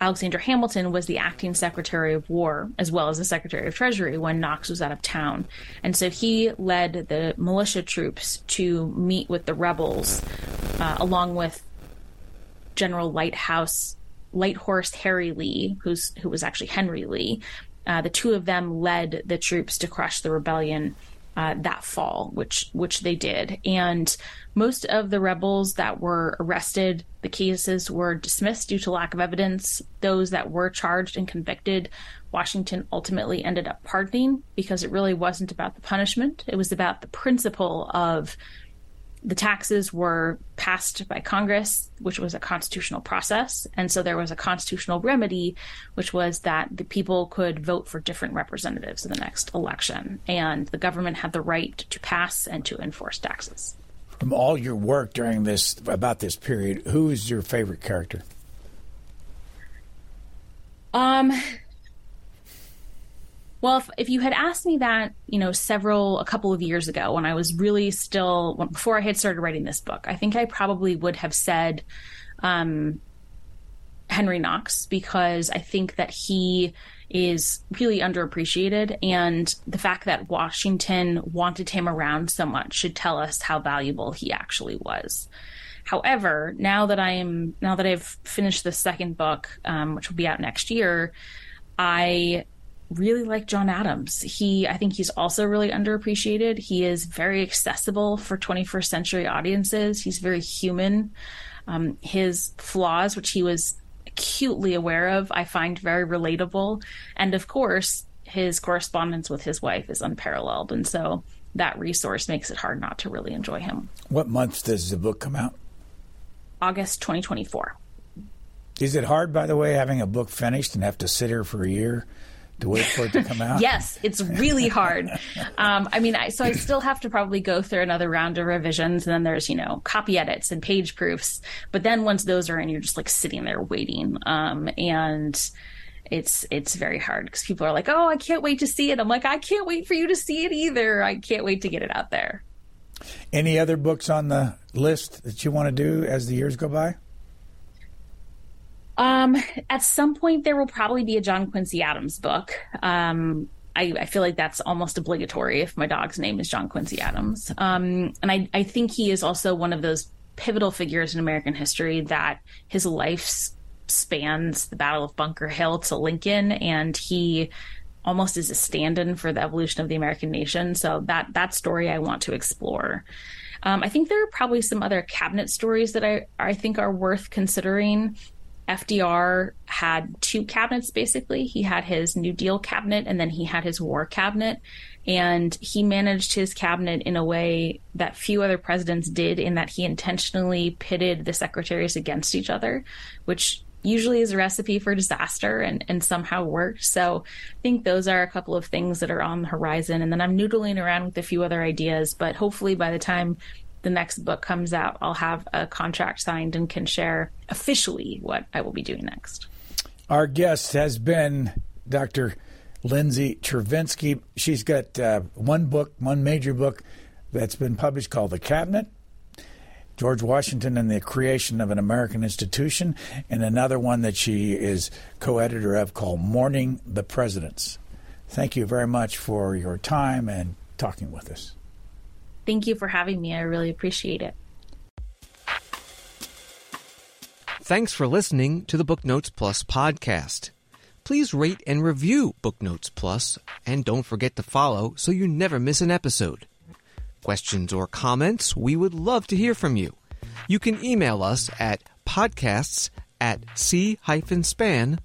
Alexander Hamilton was the acting Secretary of War as well as the Secretary of Treasury when Knox was out of town. And so he led the militia troops to meet with the rebels uh, along with General Lighthouse Lighthorse Harry Lee, who's who was actually Henry Lee. Uh, the two of them led the troops to crush the rebellion uh, that fall, which which they did. And most of the rebels that were arrested, the cases were dismissed due to lack of evidence. Those that were charged and convicted, Washington ultimately ended up pardoning because it really wasn't about the punishment. It was about the principle of the taxes were passed by Congress, which was a constitutional process. And so there was a constitutional remedy, which was that the people could vote for different representatives in the next election. And the government had the right to pass and to enforce taxes.
From all your work during this, about this period, who is your favorite character?
Um, well, if, if you had asked me that, you know, several, a couple of years ago when I was really still, before I had started writing this book, I think I probably would have said um, Henry Knox because I think that he is really underappreciated. And the fact that Washington wanted him around so much should tell us how valuable he actually was. However, now that I am, now that I've finished the second book, um, which will be out next year, I really like John Adams. He, I think he's also really underappreciated. He is very accessible for 21st century audiences. He's very human. Um, his flaws, which he was acutely aware of, I find very relatable. And of course, his correspondence with his wife is unparalleled. And so that resource makes it hard not to really enjoy him.
What month does the book come out?
August 2024.
Is it hard, by the way, having a book finished and have to sit here for a year to wait for it to come out?
yes, it's really hard. Um, I mean, I, so I still have to probably go through another round of revisions, and then there's you know copy edits and page proofs. But then once those are in, you're just like sitting there waiting, um, and it's it's very hard because people are like, "Oh, I can't wait to see it." I'm like, "I can't wait for you to see it either. I can't wait to get it out there."
Any other books on the list that you want to do as the years go by?
Um, at some point, there will probably be a John Quincy Adams book. Um, I, I, feel like that's almost obligatory if my dog's name is John Quincy Adams. Um, and I, I think he is also one of those pivotal figures in American history that his life spans the Battle of Bunker Hill to Lincoln, and he almost is a stand-in for the evolution of the American nation. So that that story I want to explore. Um, I think there are probably some other cabinet stories that I I think are worth considering. FDR had two cabinets basically. He had his New Deal cabinet and then he had his war cabinet. And he managed his cabinet in a way that few other presidents did, in that he intentionally pitted the secretaries against each other, which usually is a recipe for disaster and, and somehow worked. So I think those are a couple of things that are on the horizon. And then I'm noodling around with a few other ideas, but hopefully by the time the next book comes out, I'll have a contract signed and can share officially what I will be doing next.
Our guest has been Dr. Lindsay Chervinsky. She's got uh, one book, one major book that's been published called The Cabinet. George Washington and the Creation of an American Institution, and another one that she is co editor of called Mourning the Presidents. Thank you very much for your time and talking with us.
Thank you for having me. I really appreciate it.
Thanks for listening to the Booknotes Plus podcast. Please rate and review Booknotes Plus, and don't forget to follow so you never miss an episode. Questions or comments, we would love to hear from you. You can email us at podcasts at c-span.org.